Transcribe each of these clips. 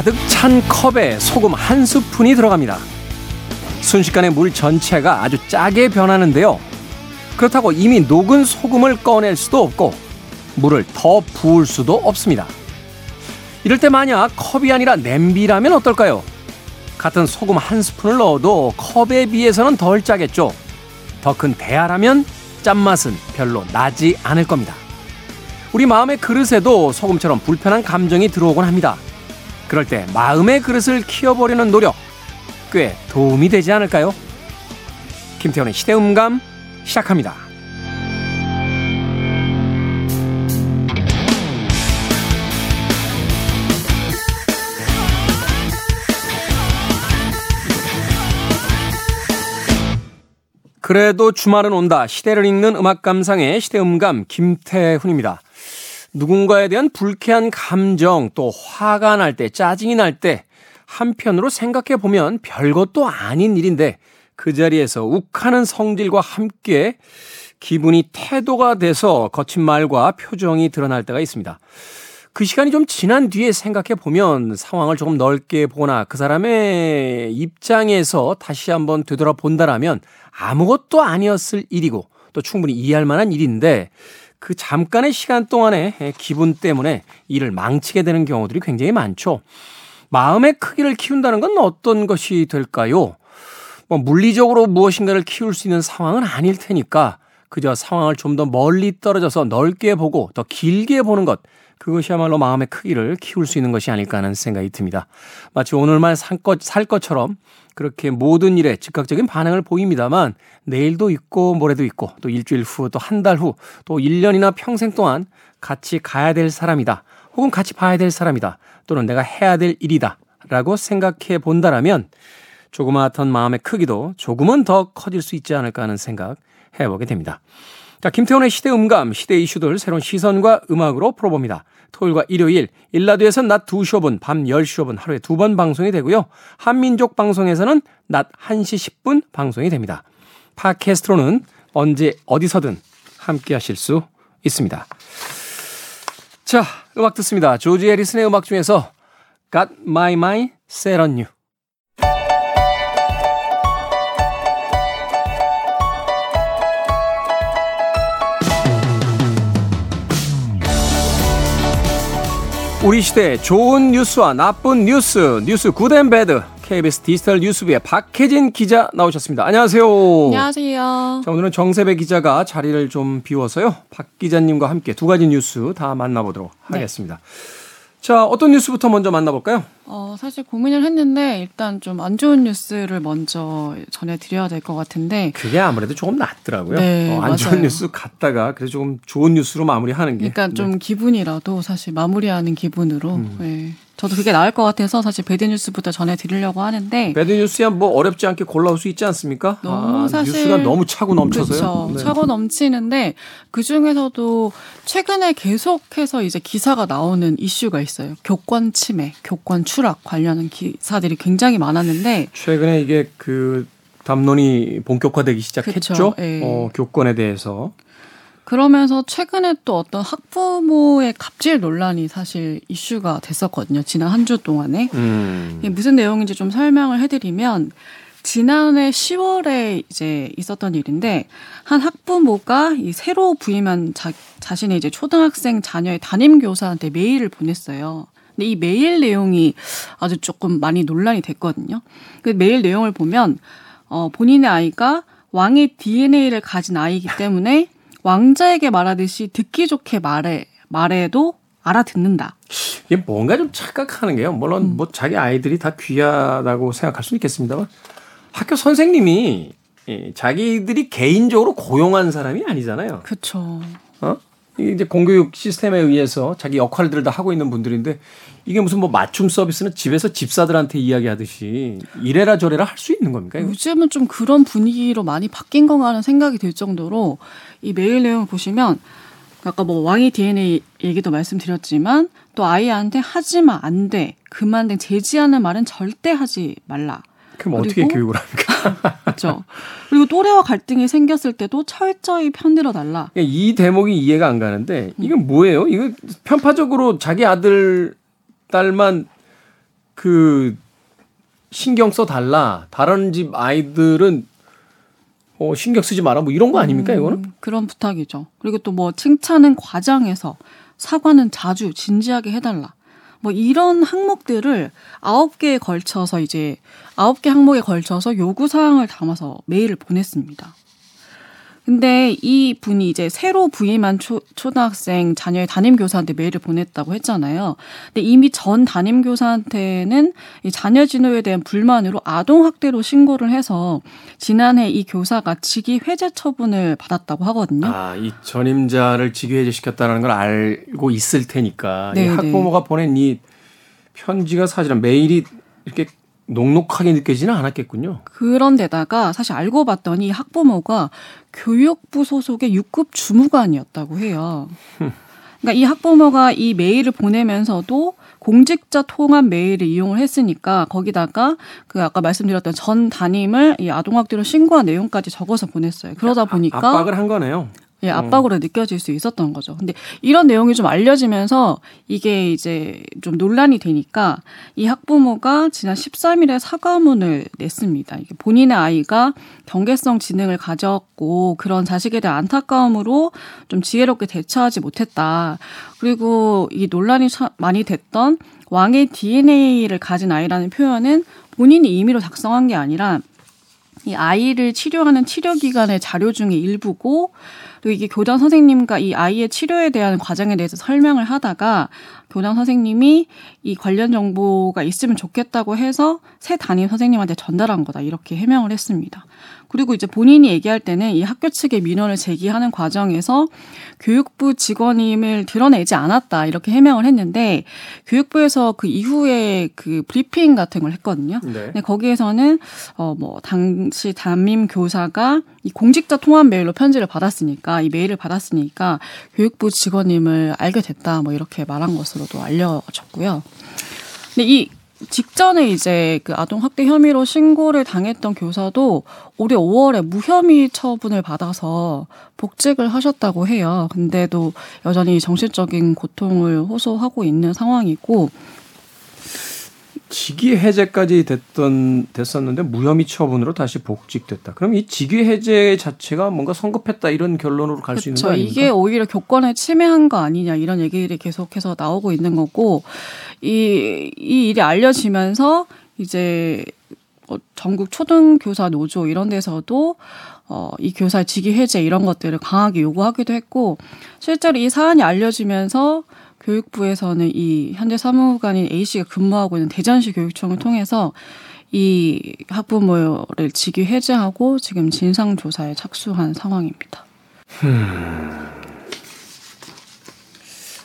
가득 찬 컵에 소금 한 스푼이 들어갑니다. 순식간에 물 전체가 아주 짜게 변하는데요. 그렇다고 이미 녹은 소금을 꺼낼 수도 없고 물을 더 부을 수도 없습니다. 이럴 때 만약 컵이 아니라 냄비라면 어떨까요? 같은 소금 한 스푼을 넣어도 컵에 비해서는 덜 짜겠죠. 더 큰 대야라면 짠맛은 별로 나지 않을 겁니다. 우리 마음의 그릇에도 소금처럼 불편한 감정이 들어오곤 합니다. 그럴 때 마음의 그릇을 키워보려는 노력 꽤 도움이 되지 않을까요? 김태훈의 시대음감 시작합니다. 그래도 주말은 온다. 시대를 읽는 음악 감상의 시대음감 김태훈입니다. 누군가에 대한 불쾌한 감정 또 화가 날 때, 짜증이 날 때 한편으로 생각해 보면 별것도 아닌 일인데 그 자리에서 욱하는 성질과 함께 기분이 태도가 돼서 거친 말과 표정이 드러날 때가 있습니다. 그 시간이 좀 지난 뒤에 생각해 보면 상황을 조금 넓게 보거나 그 사람의 입장에서 다시 한번 되돌아본다라면 아무것도 아니었을 일이고 또 충분히 이해할 만한 일인데 그 잠깐의 시간 동안에 기분 때문에 일을 망치게 되는 경우들이 굉장히 많죠. 마음의 크기를 키운다는 건 어떤 것이 될까요? 뭐 물리적으로 무엇인가를 키울 수 있는 상황은 아닐 테니까 그저 상황을 좀 더 멀리 떨어져서 넓게 보고 더 길게 보는 것 그것이야말로 마음의 크기를 키울 수 있는 것이 아닐까 하는 생각이 듭니다. 마치 오늘만 살, 것, 살 것처럼 그렇게 모든 일에 즉각적인 반응을 보입니다만 내일도 있고 모레도 있고 또 일주일 후 또 한 달 후 또 1년이나 평생 동안 같이 가야 될 사람이다. 혹은 같이 봐야 될 사람이다. 또는 내가 해야 될 일이다. 라고 생각해 본다라면 조그마한 마음의 크기도 조금은 더 커질 수 있지 않을까 하는 생각 해보게 됩니다. 자, 김태훈의 시대 음감, 시대 이슈들 새로운 시선과 음악으로 풀어봅니다. 토요일과 일요일, 일라드에서는 낮 2시 5분, 밤 10시 5분 하루에 두 번 방송이 되고요. 한민족 방송에서는 낮 1시 10분 방송이 됩니다. 팟캐스트로는 언제 어디서든 함께 하실 수 있습니다. 자, 음악 듣습니다. 조지 해리슨의 음악 중에서 Got My Mind Set On You. 우리 시대 좋은 뉴스와 나쁜 뉴스, 뉴스 good and bad. KBS 디지털 뉴스부의 박혜진 기자 나오셨습니다. 안녕하세요. 안녕하세요. 자, 오늘은 정세배 기자가 자리를 좀 비워서요. 박 기자님과 함께 두 가지 뉴스 다 만나보도록 네. 하겠습니다. 자, 어떤 뉴스부터 먼저 만나볼까요? 어, 사실 고민을 했는데 일단 좀 안 좋은 뉴스를 먼저 전해드려야 될 것 같은데. 그게 아무래도 조금 낫더라고요. 네, 어, 안 좋은 뉴스 갔다가 그래서 조금 좋은 뉴스로 마무리하는 게. 그러니까 좀 네. 기분이라도 사실 마무리하는 기분으로. 음. 네. 저도 그게 나을 것 같아서 사실 배드뉴스부터 전해드리려고 하는데 배드뉴스야 뭐 어렵지 않게 골라올 수 있지 않습니까? 너무 아, 사실 뉴스가 너무 차고 넘쳐서요. 그렇죠. 네. 차고 넘치는데 그 중에서도 최근에 계속해서 이제 기사가 나오는 이슈가 있어요. 교권 침해, 교권 추락 관련한 기사들이 굉장히 많았는데 최근에 이게 그 담론이 본격화되기 시작했죠. 네. 어, 교권에 대해서. 그러면서 최근에 또 어떤 학부모의 갑질 논란이 사실 이슈가 됐었거든요. 지난 한 주 동안에. 음. 무슨 내용인지 좀 설명을 해드리면 지난해 10월에 이제 있었던 일인데 한 학부모가 이 새로 부임한 자, 자신의 이제 초등학생 자녀의 담임 교사한테 메일을 보냈어요. 근데 이 메일 내용이 아주 조금 많이 논란이 됐거든요. 그 메일 내용을 보면 어 본인의 아이가 왕의 DNA를 가진 아이이기 때문에 왕자에게 말하듯이 듣기 좋게 말해 말해도 알아듣는다. 이게 뭔가 좀 착각하는 게요. 물론 음. 뭐 자기 아이들이 다 귀하다고 생각할 수는 있겠습니다만 학교 선생님이 자기들이 개인적으로 고용한 사람이 아니잖아요. 그렇죠. 어? 이제 공교육 시스템에 의해서 자기 역할들을 다 하고 있는 분들인데 이게 무슨 뭐 맞춤 서비스는 집에서 집사들한테 이야기하듯이 이래라 저래라 할 수 있는 겁니까? 이거? 요즘은 좀 그런 분위기로 많이 바뀐 건가 하는 생각이 들 정도로 이 메일 내용을 보시면 아까 뭐 왕의 DNA 얘기도 말씀드렸지만 또 아이한테 하지 마 안 돼 그만 등 제지하는 말은 절대 하지 말라. 그럼 어떻게 교육을 합니까? 그렇죠. 그리고 또래와 갈등이 생겼을 때도 철저히 편들어 달라. 이 대목이 이해가 안 가는데 이건 뭐예요? 이거 편파적으로 자기 아들 딸만 그 신경 써 달라. 다른 집 아이들은 어, 신경 쓰지 마라. 뭐 이런 거 아닙니까, 이거는? 음, 그런 부탁이죠. 그리고 또 뭐 칭찬은 과장해서 사과는 자주 진지하게 해달라. 뭐 이런 항목들을 아홉 개에 걸쳐서 이제 아홉 개 항목에 걸쳐서 요구 사항을 담아서 메일을 보냈습니다. 근데 이 분이 이제 새로 부임한 초, 초등학생 자녀의 담임 교사한테 메일을 보냈다고 했잖아요. 근데 이미 전 담임 교사한테는 이 자녀 진호에 대한 불만으로 아동 학대로 신고를 해서 지난해 이 교사가 직위 해제 처분을 받았다고 하거든요. 아, 이 전임자를 직위 해제 시켰다는 걸 알고 있을 테니까 이 네, 네. 학부모가 보낸 이 편지가 사실은 메일이 이렇게 녹록하게 느껴지는 않았겠군요. 그런데다가 사실 알고 봤더니 학부모가 교육부 소속의 6급 주무관이었다고 해요. 그러니까 이 학부모가 이 메일을 보내면서도 공직자 통합 메일을 이용을 했으니까 거기다가 그 아까 말씀드렸던 전 담임을 이 아동학대로 신고한 내용까지 적어서 보냈어요. 그러다 보니까 압박을 한 거네요. 예, 음. 압박으로 음. 느껴질 수 있었던 거죠. 근데 이런 내용이 좀 알려지면서 이게 이제 좀 논란이 되니까 이 학부모가 지난 13일에 사과문을 냈습니다. 이게 본인의 아이가 경계성 지능을 가졌고 그런 자식에 대한 안타까움으로 좀 지혜롭게 대처하지 못했다. 그리고 이 논란이 많이 됐던 왕의 DNA를 가진 아이라는 표현은 본인이 임의로 작성한 게 아니라 이 아이를 치료하는 치료 기관의 자료 중에 일부고 그리고 이게 교장 선생님과 이 아이의 치료에 대한 과정에 대해서 설명을 하다가 교장 선생님이 이 관련 정보가 있으면 좋겠다고 해서 새 담임 선생님한테 전달한 거다 이렇게 해명을 했습니다. 그리고 이제 본인이 얘기할 때는 이 학교 측의 민원을 제기하는 과정에서 교육부 직원임을 드러내지 않았다 이렇게 해명을 했는데 교육부에서 그 이후에 그 브리핑 같은 걸 했거든요. 네. 근데 거기에서는 어 뭐 당시 담임 교사가 이 공직자 통합 메일로 편지를 받았으니까 이 메일을 받았으니까 교육부 직원임을 알게 됐다 뭐 이렇게 말한 것으로 도 알려졌고요. 근데 이 직전에 이제 그 아동 학대 혐의로 신고를 당했던 교사도 올해 5월에 무혐의 처분을 받아서 복직을 하셨다고 해요. 근데도 여전히 정신적인 고통을 호소하고 있는 상황이고 직위 해제까지 됐던 됐었는데 무혐의 처분으로 다시 복직됐다. 그럼 이 직위 해제 자체가 뭔가 성급했다 이런 결론으로 갈 수 있는 거 아닙니까? 이게 오히려 교권을 침해한 거 아니냐 이런 얘기들이 계속해서 나오고 있는 거고 이, 이 일이 알려지면서 이제 어, 전국 초등 교사 노조 이런 데서도 어, 이 교사 직위 해제 이런 것들을 강하게 요구하기도 했고 실제로 이 사안이 알려지면서 교육부에서는 이 현재 사무관인 A 씨가 근무하고 있는 대전시 교육청을 통해서 이 학부모를 직위 해제하고 지금 진상 조사에 착수한 상황입니다.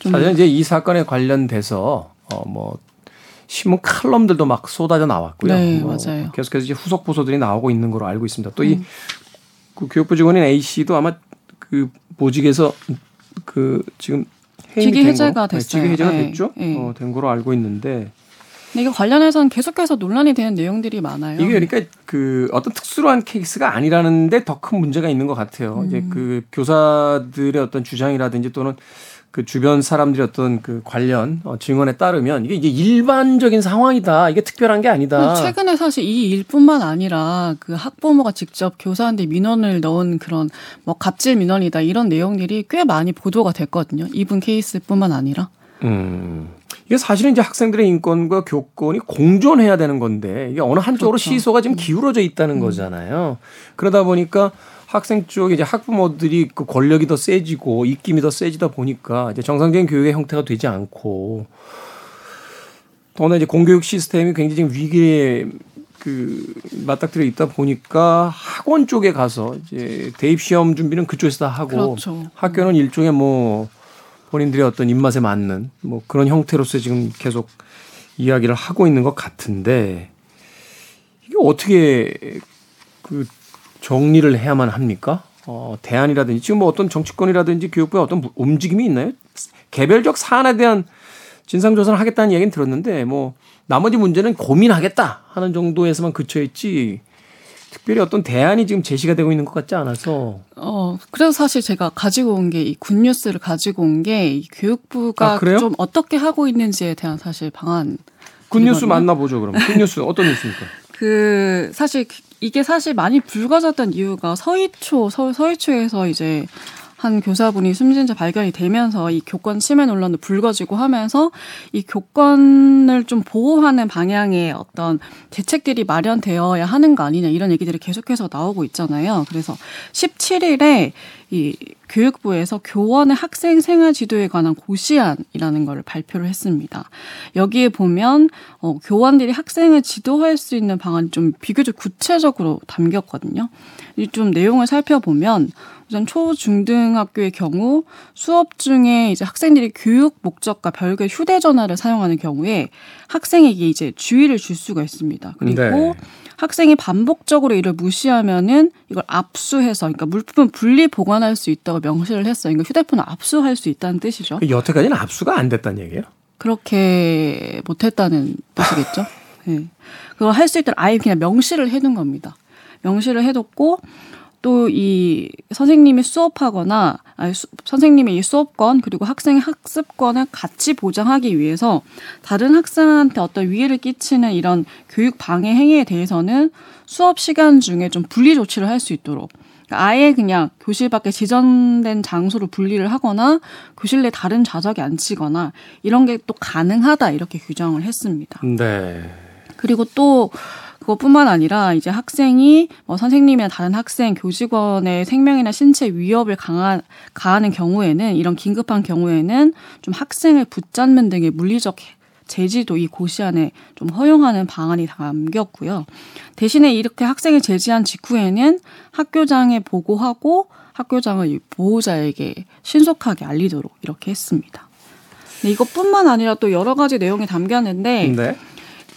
사실 이제 이 사건에 관련돼서 어뭐 신문 칼럼들도 막 쏟아져 나왔고요. 네, 뭐 맞아요. 계속해서 이제 후속 보도들이 나오고 있는 걸로 알고 있습니다. 또이 음. 그 교육부 직원인 A 씨도 아마 그 보직에서 그 지금 직위 해제가 네, 됐어요. 직위 해제가 네. 됐죠. 네. 어, 된 거로 알고 있는데. 이게 관련해서는 계속해서 논란이 되는 내용들이 많아요. 이게 그러니까 그 어떤 특수한 케이스가 아니라는데 더 큰 문제가 있는 것 같아요. 음. 이제 그 교사들의 어떤 주장이라든지 또는 그 주변 사람들이 어떤 그 관련 어, 증언에 따르면 이게 이제 일반적인 상황이다. 이게 특별한 게 아니다. 최근에 사실 이 일뿐만 아니라 그 학부모가 직접 교사한테 민원을 넣은 그런 뭐 갑질 민원이다 이런 내용들이 꽤 많이 보도가 됐거든요. 이분 케이스뿐만 아니라. 음. 이게 사실은 이제 학생들의 인권과 교권이 공존해야 되는 건데 이게 어느 한쪽으로 그렇죠. 시소가 지금 기울어져 있다는 음. 거잖아요. 그러다 보니까 학생 쪽에 이제 학부모들이 그 권력이 더 세지고 입김이 더 세지다 보니까 이제 정상적인 교육의 형태가 되지 않고 더나 이제 공교육 시스템이 굉장히 지금 위기에 그 맞닥뜨려 있다 보니까 학원 쪽에 가서 이제 대입 시험 준비는 그쪽에서 다 하고 그렇죠. 학교는 일종의 뭐 본인들의 어떤 입맛에 맞는 뭐 그런 형태로서 지금 계속 이야기를 하고 있는 것 같은데 이게 어떻게 그 정리를 해야만 합니까? 어, 대안이라든지 지금 뭐 어떤 정치권이라든지 교육부에 어떤 움직임이 있나요? 개별적 사안에 대한 진상조사를 하겠다는 이야기는 들었는데 뭐 나머지 문제는 고민하겠다 하는 정도에서만 그쳐있지 특별히 어떤 대안이 지금 제시가 되고 있는 것 같지 않아서. 어, 그래서 사실 제가 가지고 온 게 이 굿뉴스를 가지고 온 게 교육부가 아, 좀 어떻게 하고 있는지에 대한 사실 방안 굿뉴스 만나보죠, 그럼. 굿뉴스 어떤 뉴스입니까? 그, 사실, 이게 사실 많이 불거졌던 이유가 서희초, 서, 서희초에서 이제 한 교사분이 숨진 채 발견이 되면서 이 교권 침해 논란도 불거지고 하면서 이 교권을 좀 보호하는 방향의 어떤 대책들이 마련되어야 하는 거 아니냐 이런 얘기들이 계속해서 나오고 있잖아요. 그래서 17일에 이 교육부에서 교원의 학생 생활 지도에 관한 고시안이라는 것을 발표를 했습니다. 여기에 보면 어, 교원들이 학생을 지도할 수 있는 방안이 좀 비교적 구체적으로 담겼거든요. 이 좀 내용을 살펴보면 우선 초, 중등학교의 경우 수업 중에 이제 학생들이 교육 목적과 별개 휴대전화를 사용하는 경우에 학생에게 이제 주의를 줄 수가 있습니다. 그리고 네. 학생이 반복적으로 이를 무시하면은 이걸 압수해서 그러니까 물품을 분리 보관할 수 있다고 명시를 했어요. 그러니까 휴대폰을 압수할 수 있다는 뜻이죠. 여태까지는 압수가 안 됐다는 얘기예요? 그렇게 못했다는 뜻이겠죠. 네. 그걸 할 수 있도록 아예 그냥 명시를 해둔 겁니다. 명시를 해뒀고 또 이 선생님이 수업하거나 아니, 수, 선생님의 이 수업권 그리고 학생의 학습권을 같이 보장하기 위해서 다른 학생한테 어떤 위해를 끼치는 이런 교육 방해 행위에 대해서는 수업 시간 중에 좀 분리 조치를 할 수 있도록 그러니까 아예 그냥 교실 밖에 지정된 장소로 분리를 하거나 교실 내 다른 좌석에 앉히거나 이런 게 또 가능하다 이렇게 규정을 했습니다. 네. 그리고 또 그것뿐만 아니라 이제 학생이 뭐 선생님이나 다른 학생, 교직원의 생명이나 신체 위협을 강한, 가하는 경우에는 이런 긴급한 경우에는 좀 학생을 붙잡는 등의 물리적 제지도 이 고시안에 좀 허용하는 방안이 담겼고요. 대신에 이렇게 학생을 제지한 직후에는 학교장에 보고하고 학교장을 보호자에게 신속하게 알리도록 이렇게 했습니다. 네, 이것뿐만 아니라 또 여러 가지 내용이 담겼는데 네.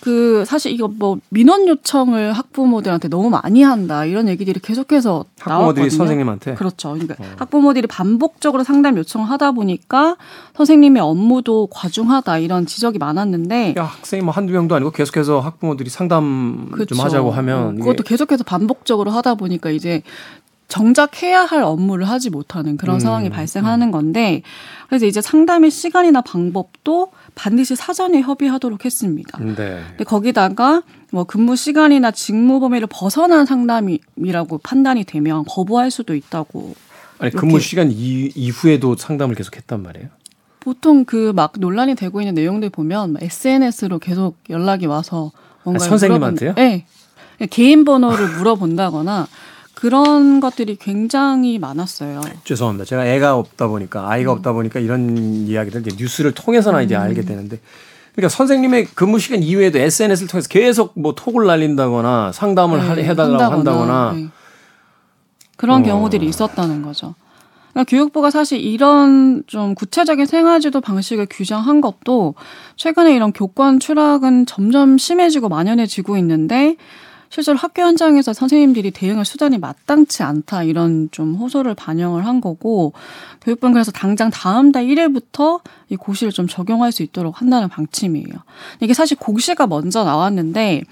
그 사실 이거 뭐 민원 요청을 학부모들한테 너무 많이 한다 이런 얘기들이 계속해서 학부모들이 나왔거든요. 선생님한테 그렇죠. 그러니까 어. 학부모들이 반복적으로 상담 요청을 하다 보니까 선생님의 업무도 과중하다 이런 지적이 많았는데 야, 학생이 뭐 한두 명도 아니고 계속해서 학부모들이 상담 그렇죠. 좀 하자고 하면 어, 그것도 계속해서 반복적으로 하다 보니까 이제 정작 해야 할 업무를 하지 못하는 그런 음, 상황이 발생하는 음. 건데 그래서 이제 상담의 시간이나 방법도 반드시 사전에 협의하도록 했습니다. 네. 근데 거기다가 뭐 근무 시간이나 직무 범위를 벗어난 상담이라고 판단이 되면 거부할 수도 있다고. 아니 근무 시간 이후에도 상담을 계속했단 말이에요. 보통 그 막 논란이 되고 있는 내용들 보면 SNS로 계속 연락이 와서 뭔가 아, 선생님한테요? 네. 개인 번호를 물어본다거나 그런 것들이 굉장히 많았어요. 죄송합니다. 제가 애가 없다 보니까 아이가 음. 없다 보니까 이런 이야기들 이제 뉴스를 통해서나 이제 음. 알게 되는데 그러니까 선생님의 근무 시간 이후에도 SNS를 통해서 계속 뭐 톡을 날린다거나 상담을 네, 해달라고 한다거나, 네. 그런 어. 경우들이 있었다는 거죠. 그러니까 교육부가 사실 이런 좀 구체적인 생활지도 방식을 규정한 것도 최근에 이런 교권 추락은 점점 심해지고 만연해지고 있는데 실제로 학교 현장에서 선생님들이 대응할 수단이 마땅치 않다 이런 좀 호소를 반영을 한 거고 교육부는 그래서 당장 다음 달 1일부터 이 고시를 좀 적용할 수 있도록 한다는 방침이에요. 이게 사실 고시가 먼저 나왔는데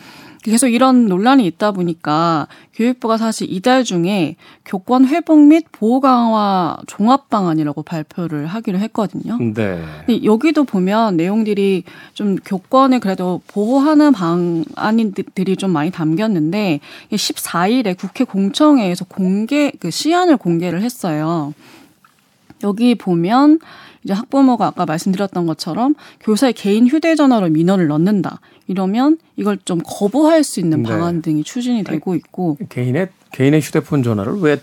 계속 이런 논란이 있다 보니까 교육부가 사실 이달 중에 교권 회복 및 보호 강화 종합 방안이라고 발표를 하기로 했거든요. 네. 근데 여기도 보면 내용들이 좀 교권을 그래도 보호하는 방안들이 좀 많이 담겼는데 14일에 국회 공청회에서 공개 그 시안을 공개를 했어요. 여기 보면 이제 학부모가 아까 말씀드렸던 것처럼 교사의 개인 휴대전화로 민원을 넣는다. 이러면 이걸 좀 거부할 수 있는 네. 방안 등이 추진이 되고 있고 개인의 개인의 휴대폰 전화를 왜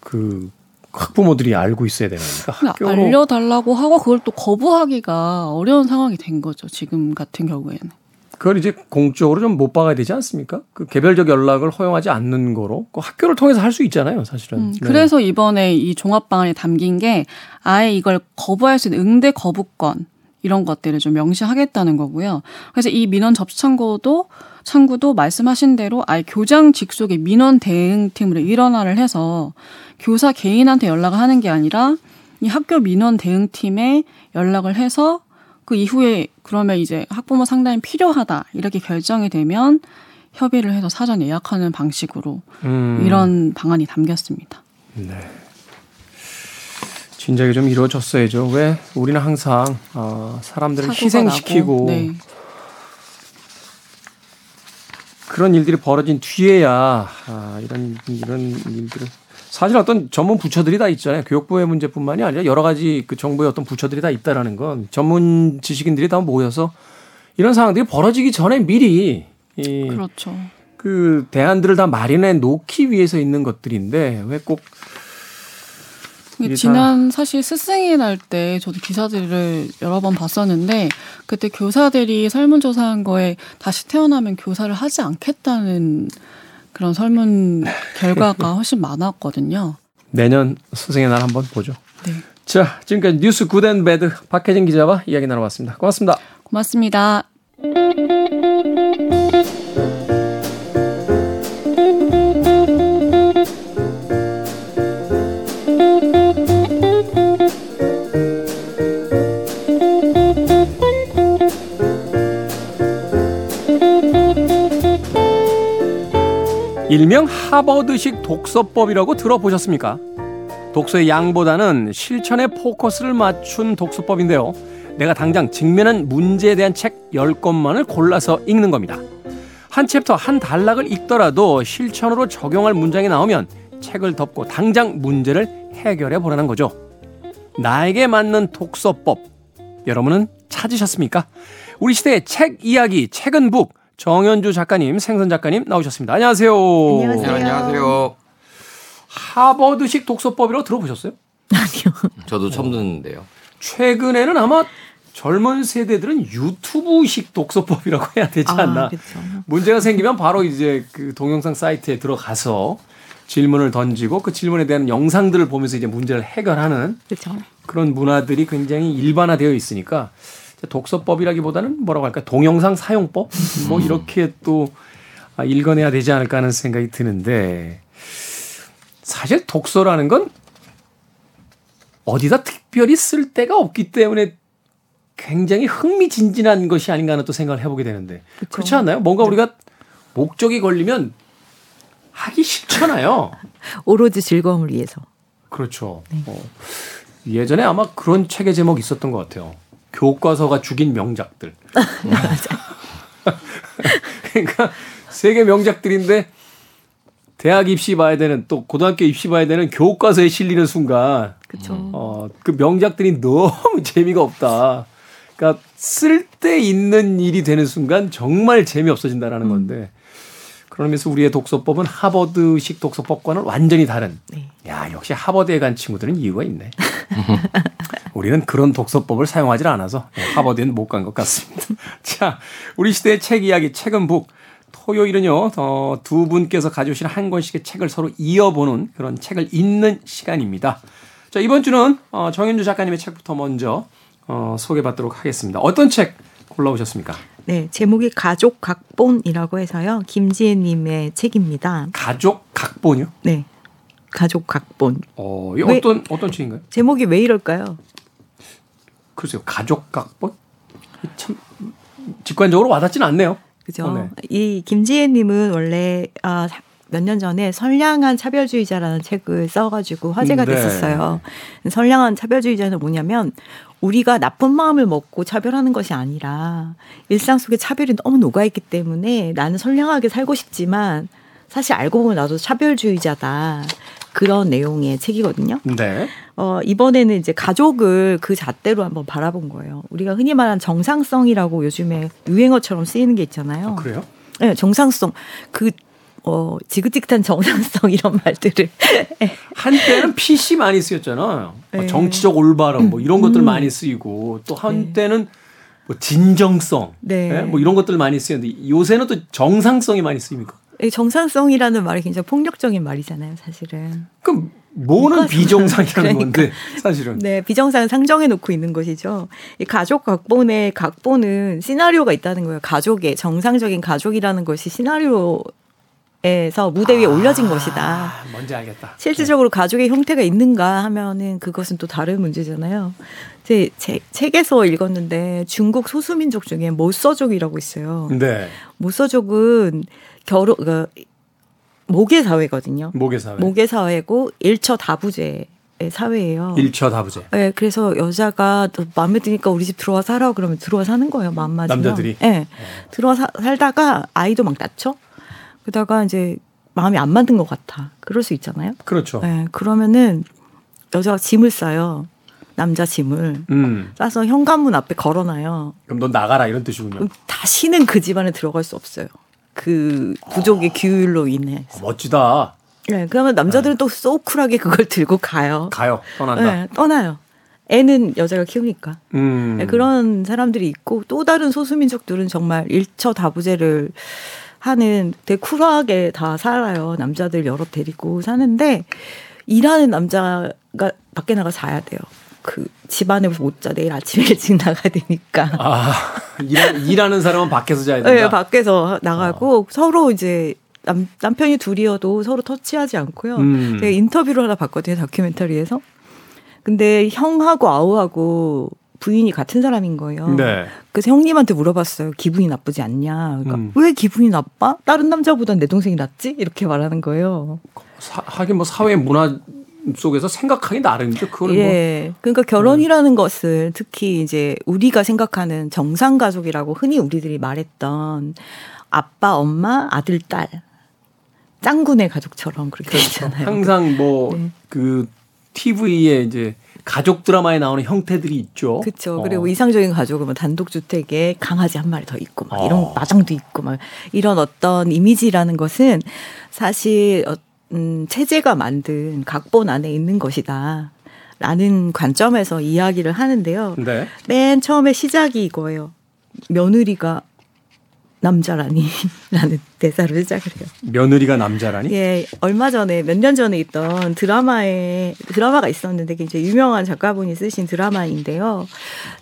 그 학부모들이 알고 있어야 되는 겁니까? 알려달라고 하고 그걸 또 거부하기가 어려운 상황이 된 거죠. 지금 같은 경우에는. 그걸 이제 공적으로 좀 못 박아야 되지 않습니까? 그 개별적 연락을 허용하지 않는 거로 그 학교를 통해서 할 수 있잖아요, 사실은. 음, 네. 그래서 네. 이번에 이 종합 방안에 담긴 게 아예 이걸 거부할 수 있는 응대 거부권 이런 것들을 좀 명시하겠다는 거고요. 그래서 이 민원 접수 창구도 창구도 말씀하신 대로 아예 교장 직속의 민원 대응팀으로 일원화를 해서 교사 개인한테 연락을 하는 게 아니라 이 학교 민원 대응팀에 연락을 해서 그 이후에 그러면 이제 학부모 상담이 필요하다 이렇게 결정이 되면 협의를 해서 사전 예약하는 방식으로 음. 이런 방안이 담겼습니다. 네. 진작에 좀 이루어졌어야죠. 왜 우리는 항상 어, 사람들을 희생시키고 네. 그런 일들이 벌어진 뒤에야 아, 이런 이런 일들을 사실 어떤 전문 부처들이 다 있잖아요. 교육부의 문제뿐만이 아니라 여러 가지 그 정부의 어떤 부처들이 다 있다라는 건 전문 지식인들이 다 모여서 이런 상황들이 벌어지기 전에 미리 이 그렇죠. 그 대안들을 다 마련해 놓기 위해서 있는 것들인데 왜꼭 지난 사실 스승의 날 때 저도 기사들을 여러 번 봤었는데 그때 교사들이 설문조사한 거에 다시 태어나면 교사를 하지 않겠다는 그런 설문 결과가 훨씬 많았거든요. 내년 스승의 날 한번 보죠. 네. 자, 지금까지 뉴스 good and bad 박혜진 기자와 이야기 나눠봤습니다. 고맙습니다. 고맙습니다. 일명 하버드식 독서법이라고 들어보셨습니까? 독서의 양보다는 실천에 포커스를 맞춘 독서법인데요. 내가 당장 직면한 문제에 대한 책 10권만을 골라서 읽는 겁니다. 한 챕터 한 단락을 읽더라도 실천으로 적용할 문장이 나오면 책을 덮고 당장 문제를 해결해 보라는 거죠. 나에게 맞는 독서법. 여러분은 찾으셨습니까? 우리 시대의 책 이야기, 책은 북. 정현주 작가님, 생선 작가님 나오셨습니다. 안녕하세요. 안녕하세요. 네, 안녕하세요. 하버드식 독서법이라고 들어보셨어요? 아니요. 저도 처음 듣는데요. 최근에는 아마 젊은 세대들은 유튜브식 독서법이라고 해야 되지 않나. 아, 그렇죠. 문제가 생기면 바로 이제 그 동영상 사이트에 들어가서 질문을 던지고 그 질문에 대한 영상들을 보면서 이제 문제를 해결하는 그렇죠. 그런 문화들이 굉장히 일반화되어 있으니까 독서법이라기보다는 뭐라고 할까 동영상 사용법 뭐 이렇게 또 아, 읽어내야 되지 않을까 하는 생각이 드는데 사실 독서라는 건 어디다 특별히 쓸 데가 없기 때문에 굉장히 흥미진진한 것이 아닌가 하는 또 생각을 해보게 되는데 그쵸. 그렇지 않나요? 뭔가 우리가 목적이 걸리면 하기 싫잖아요. 오로지 즐거움을 위해서. 그렇죠. 어, 예전에 아마 그런 책의 제목이 있었던 것 같아요. 교과서가 죽인 명작들. 그러니까 세계 명작들인데 대학 입시 봐야 되는 또 고등학교 입시 봐야 되는 교과서에 실리는 순간 그렇죠. 어, 그 명작들이 너무 재미가 없다. 그러니까 쓸데 있는 일이 되는 순간 정말 재미없어진다라는 건데 그러면서 우리의 독서법은 하버드식 독서법과는 완전히 다른. 네. 야, 역시 하버드에 간 친구들은 이유가 있네. 우리는 그런 독서법을 사용하지 않아서 하버드에는 못 간 것 같습니다. 자, 우리 시대의 책 이야기, 책은 북. 토요일은요, 어, 두 분께서 가져오신 한 권씩의 책을 서로 이어보는 그런 책을 읽는 시간입니다. 자, 이번 주는 어, 정현주 작가님의 책부터 먼저 어, 소개받도록 하겠습니다. 어떤 책 골라오셨습니까? 네, 제목이 가족 각본이라고 해서요. 김지혜님의 책입니다. 가족 각본이요? 네, 가족 각본. 어, 이 왜- 어떤 어떤 책인가요? 제목이 왜 이럴까요? 글쎄요, 가족 각본? 참 직관적으로 와닿지는 않네요. 그죠? 어, 네. 이 김지혜님은 원래 아, 몇 년 전에 선량한 차별주의자라는 책을 써가지고 화제가 네. 됐었어요. 선량한 차별주의자는 뭐냐면 우리가 나쁜 마음을 먹고 차별하는 것이 아니라 일상 속에 차별이 너무 녹아있기 때문에 나는 선량하게 살고 싶지만 사실 알고 보면 나도 차별주의자다. 그런 내용의 책이거든요. 네. 어, 이번에는 이제 가족을 그 잣대로 한번 바라본 거예요. 우리가 흔히 말하는 정상성이라고 요즘에 유행어처럼 쓰이는 게 있잖아요. 어, 그래요? 네, 정상성. 그, 어, 지긋지긋한 정상성 이런 말들을. 한때는 PC 많이 쓰였잖아요. 뭐 네. 정치적 올바름 뭐 이런 것들 많이 쓰이고 또 한때는 뭐 진정성 네. 예? 뭐 이런 것들 많이 쓰였는데 요새는 또 정상성이 많이 쓰입니까? 이 정상성이라는 말이 굉장히 폭력적인 말이잖아요, 사실은. 그럼 뭐는 비정상이라는 그러니까. 건데 사실은 네, 비정상을 상정해 놓고 있는 것이죠. 이 가족 각본의 각본은 시나리오가 있다는 거예요. 가족의 정상적인 가족이라는 것이 시나리오 에서 무대 위에 올려진 것이다. 아, 뭔지 알겠다. 실질적으로 가족의 형태가 있는가 하면은 그것은 또 다른 문제잖아요. 제, 제 책에서 읽었는데 중국 소수민족 중에 모서족이라고 있어요. 네. 모서족은 결혼 그 모계 사회거든요. 모계 사회. 모계 사회고 일처 다부제의 사회예요. 일처 다부제. 네, 그래서 여자가 또 마음에 드니까 우리 집 들어와 살아 그러면 들어와 사는 거예요. 마음 맞으면. 남자들이? 네. 들어와 사, 살다가 아이도 막 낳죠. 그러다가 이제 마음이 안 맞는 것 같아. 그럴 수 있잖아요. 그렇죠. 네, 그러면은 여자가 짐을 싸요. 남자 짐을 음. 싸서 현관문 앞에 걸어놔요. 그럼 넌 나가라 이런 뜻이군요. 다시는 그 집안에 들어갈 수 없어요. 그 부족의 아. 규율로 인해. 어, 멋지다. 네, 그러면 남자들은 또 소쿨하게 그걸 들고 가요. 가요. 떠난다. 네, 떠나요. 애는 여자가 키우니까. 음. 네, 그런 사람들이 있고 또 다른 소수민족들은 정말 일처 다부제를 하는 되게 쿨하게 다 살아요. 남자들 여러 데리고 사는데 일하는 남자가 밖에 나가 자야 돼요. 그 집안에 못 자. 내일 아침에 일찍 나가야 되니까. 아, 일하, 일하 는 사람은 밖에서 자야 된다. 네, 밖에서 나가고 어. 서로 이제 남, 남편이 둘이어도 서로 터치하지 않고요. 음. 제가 인터뷰를 하나 봤거든요, 다큐멘터리에서. 근데 형하고 아우하고 부인이 같은 사람인 거예요. 네. 그래서 형님한테 물어봤어요. 기분이 나쁘지 않냐. 그러니까 음. 왜 기분이 나빠? 다른 남자보단 내 동생이 낫지? 이렇게 말하는 거예요. 사, 하긴 뭐 사회 문화 속에서 생각하기 나름이죠. 그거는 뭐 예. 그러니까 결혼이라는 것을 특히 이제 우리가 생각하는 정상 가족이라고 흔히 우리들이 말했던 아빠, 엄마, 아들, 딸. 짱구네 가족처럼 그렇게 있잖아요. 항상 뭐 네. 그 TV에 이제 가족 드라마에 나오는 형태들이 있죠. 그렇죠. 어. 그리고 이상적인 가족은 뭐 단독 주택에 강아지 한 마리 더 있고 막 이런 어. 마장도 있고 막 이런 어떤 이미지라는 것은 사실 어, 음, 체제가 만든 각본 안에 있는 것이다. 라는 관점에서 이야기를 하는데요. 네. 맨 처음에 시작이 이거예요. 며느리가 남자라니 라는 대사로 시작을 해요. 며느리가 남자라니? 예, 얼마 전에 몇 년 전에 있던 드라마에 드라마가 있었는데 굉장히 유명한 작가분이 쓰신 드라마인데요.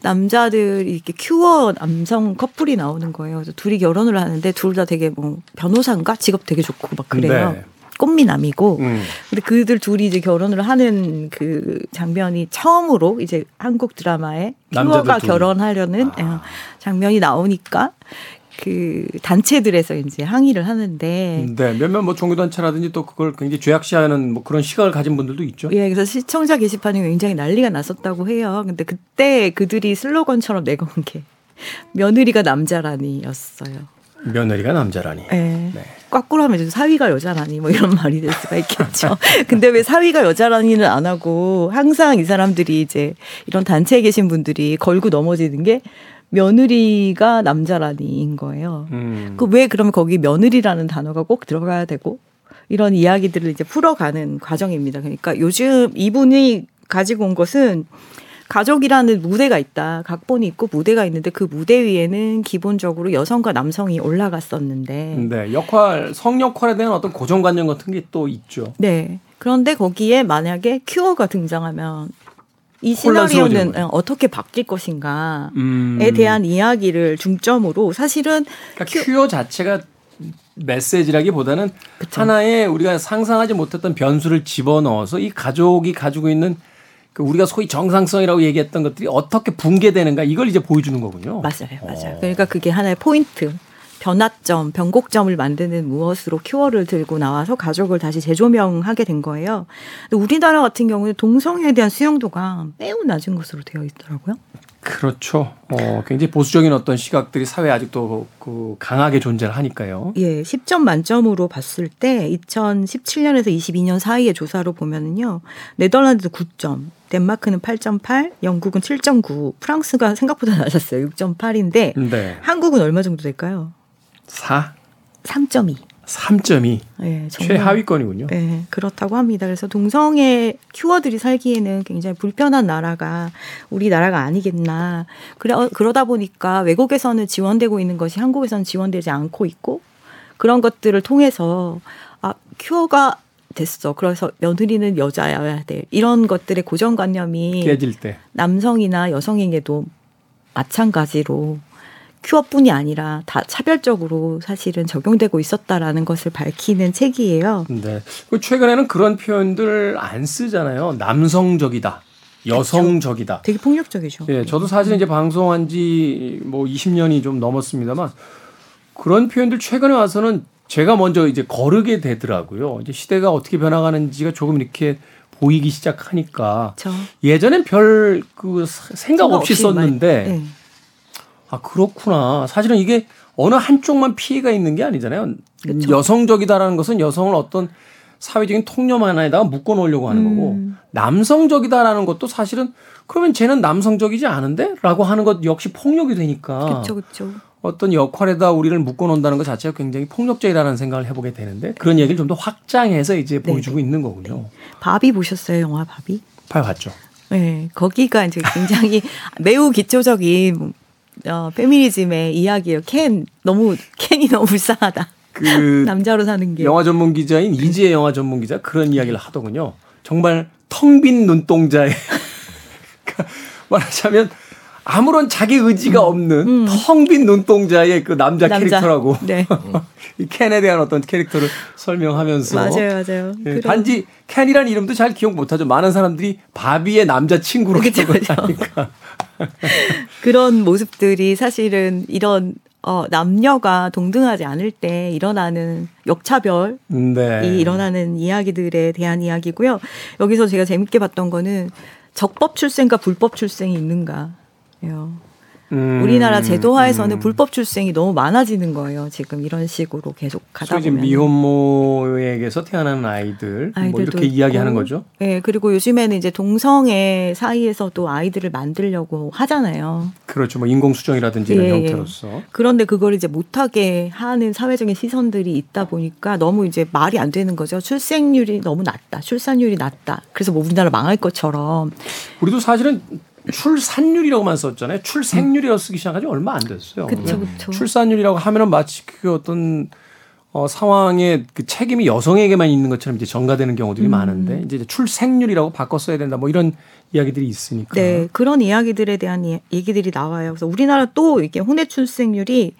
남자들 이렇게 큐어 남성 커플이 나오는 거예요. 그래서 둘이 결혼을 하는데 둘 다 되게 뭐 변호사인가 직업 되게 좋고 막 그래요. 네. 꽃미남이고. 음. 근데 그들 둘이 이제 결혼을 하는 그 장면이 처음으로 이제 한국 드라마에 둘이. 결혼하려는 아. 어, 장면이 나오니까 그 단체들에서 이제 항의를 하는데 네. 몇몇 뭐 종교 단체라든지 또 그걸 굉장히 죄악시하는 뭐 그런 시각을 가진 분들도 있죠. 예, 그래서 시청자 게시판이 굉장히 난리가 났었다고 해요. 근데 그때 그들이 슬로건처럼 내건 게 며느리가 남자라니였어요. 며느리가 남자라니. 예. 네. 거꾸로 하면 이제 사위가 여자라니 뭐 이런 말이 될 수가 있겠죠. 근데 왜 사위가 여자라니는 안 하고 항상 이 사람들이 이제 이런 단체에 계신 분들이 걸고 넘어지는 게 며느리가 남자라니인 거예요. 음. 그왜 그러면 거기 며느리라는 단어가 꼭 들어가야 되고 이런 이야기들을 이제 풀어가는 과정입니다. 그러니까 요즘 이분이 가지고 온 것은 가족이라는 무대가 있다. 각본이 있고 무대가 있는데 그 무대 위에는 기본적으로 여성과 남성이 올라갔었는데 네. 역할, 성 역할에 대한 어떤 고정관념 같은 게 또 있죠. 네. 그런데 거기에 만약에 큐어가 등장하면 이 시나리오는 거예요. 어떻게 바뀔 것인가에 음. 대한 이야기를 중점으로 사실은 그러니까 큐어 자체가 메시지라기보다는 그쵸. 하나의 우리가 상상하지 못했던 변수를 집어넣어서 이 가족이 가지고 있는 그 우리가 소위 정상성이라고 얘기했던 것들이 어떻게 붕괴되는가 이걸 이제 보여주는 거군요. 맞아요, 맞아요. 어. 그러니까 그게 하나의 포인트, 변화점, 변곡점을 만드는 무엇으로 큐어를 들고 나와서 가족을 다시 재조명하게 된 거예요. 우리나라 같은 경우는 동성애에 대한 수용도가 매우 낮은 것으로 되어 있더라고요. 그렇죠. 어, 굉장히 보수적인 어떤 시각들이 사회에 아직도 그 강하게 존재를 하니까요. 예, 10점 만점으로 봤을 때 2017년에서 22년 사이의 조사로 보면은요. 네덜란드 9점, 덴마크는 8.8, 영국은 7.9, 프랑스가 생각보다 낮았어요. 6.8인데 네. 한국은 얼마 정도 될까요? 4, 3.2. 3점이 예, 정말 최하위권이군요. 네, 그렇다고 합니다. 그래서 동성애 큐어들이 살기에는 굉장히 불편한 나라가 우리나라가 아니겠나. 그래, 어, 그러다 보니까 외국에서는 지원되고 있는 것이 한국에서는 지원되지 않고 있고 그런 것들을 통해서 아, 큐어가 됐어. 그래서 며느리는 여자여야 돼. 이런 것들의 고정관념이 깨질 때. 남성이나 여성에게도 마찬가지로 큐어뿐이 아니라 다 차별적으로 사실은 적용되고 있었다라는 것을 밝히는 책이에요. 네. 그 최근에는 그런 표현들 안 쓰잖아요. 남성적이다. 여성적이다. 되게 폭력적이죠. 예, 저도 사실 이제 방송한 지 뭐 20년이 좀 넘었습니다만 그런 표현들 최근에 와서는 제가 먼저 이제 거르게 되더라고요. 이제 시대가 어떻게 생각하는지가 조금 이렇게 보이기 시작하니까 저 예전엔 별 그 생각 없이 썼는데 네. 아, 그렇구나. 사실은 이게 어느 한쪽만 피해가 있는 게 아니잖아요. 그쵸. 여성적이다라는 것은 여성을 어떤 사회적인 통념 하나에다가 묶어 놓으려고 하는 거고 음. 남성적이다라는 것도 사실은 그러면 쟤는 남성적이지 않은데? 라고 하는 것 역시 폭력이 되니까. 그렇죠, 그렇죠. 어떤 역할에다 우리를 묶어 놓는다는 것 자체가 굉장히 폭력적이라는 생각을 해보게 되는데 그런 얘기를 좀 더 확장해서 이제 네 보여주고 있는 거군요. 네. 바비 보셨어요, 영화 바비? 바비 봤죠. 네, 거기가 이제 굉장히 매우 기초적인 어, 페미니즘의 이야기예요. 켄 너무 켄이 너무 불쌍하다. 그 남자로 사는 게 영화 전문 기자인 이지혜 영화 전문 기자 그런 이야기를 하더군요. 정말 텅 빈 눈동자에 말하자면 아무런 자기 의지가 음. 없는 음. 텅빈 눈동자의 그 남자, 남자. 캐릭터라고 네. 이 켄에 대한 어떤 캐릭터를 설명하면서 맞아요, 맞아요. 예, 단지 켄이라는 이름도 잘 기억 못하죠. 많은 사람들이 바비의 남자 친구로 기억하니까 그런 모습들이 사실은 이런 어, 남녀가 동등하지 않을 때 일어나는 역차별이 네. 일어나는 이야기들에 대한 이야기고요. 여기서 제가 재밌게 봤던 거는 적법 출생과 불법 출생이 있는가. 요. 음, 우리나라 제도화에서는 음. 불법 출생이 너무 많아지는 거예요. 지금 이런 식으로 계속 가다 보면. 미혼모에게서 태어나는 아이들 뭐 이렇게 이야기하는 거죠. 네, 그리고 요즘에는 이제 동성애 사이에서도 아이들을 만들려고 하잖아요. 그렇죠. 뭐 인공 수정이라든지 이런 예, 예. 형태로서. 그런데 그걸 이제 못하게 하는 사회적인 시선들이 있다 보니까 너무 이제 말이 안 되는 거죠. 출생률이 너무 낮다, 출산율이 낮다. 그래서 뭐 우리나라 망할 것처럼. 우리도 사실은 출산율이라고만 썼잖아요. 출생률이라고 쓰기 시작한 지 얼마 안 됐어요. 그쵸, 그쵸. 출산율이라고 하면은 마치 그 어떤 어, 상황에 그 책임이 여성에게만 있는 것처럼 이제 전가되는 경우들이 음. 많은데 이제 출생률이라고 바꿔 써야 된다 뭐 이런 이야기들이 있으니까. 네, 그런 이야기들에 대한 이, 얘기들이 나와요. 그래서 우리나라 또 이게 혼외 출생률이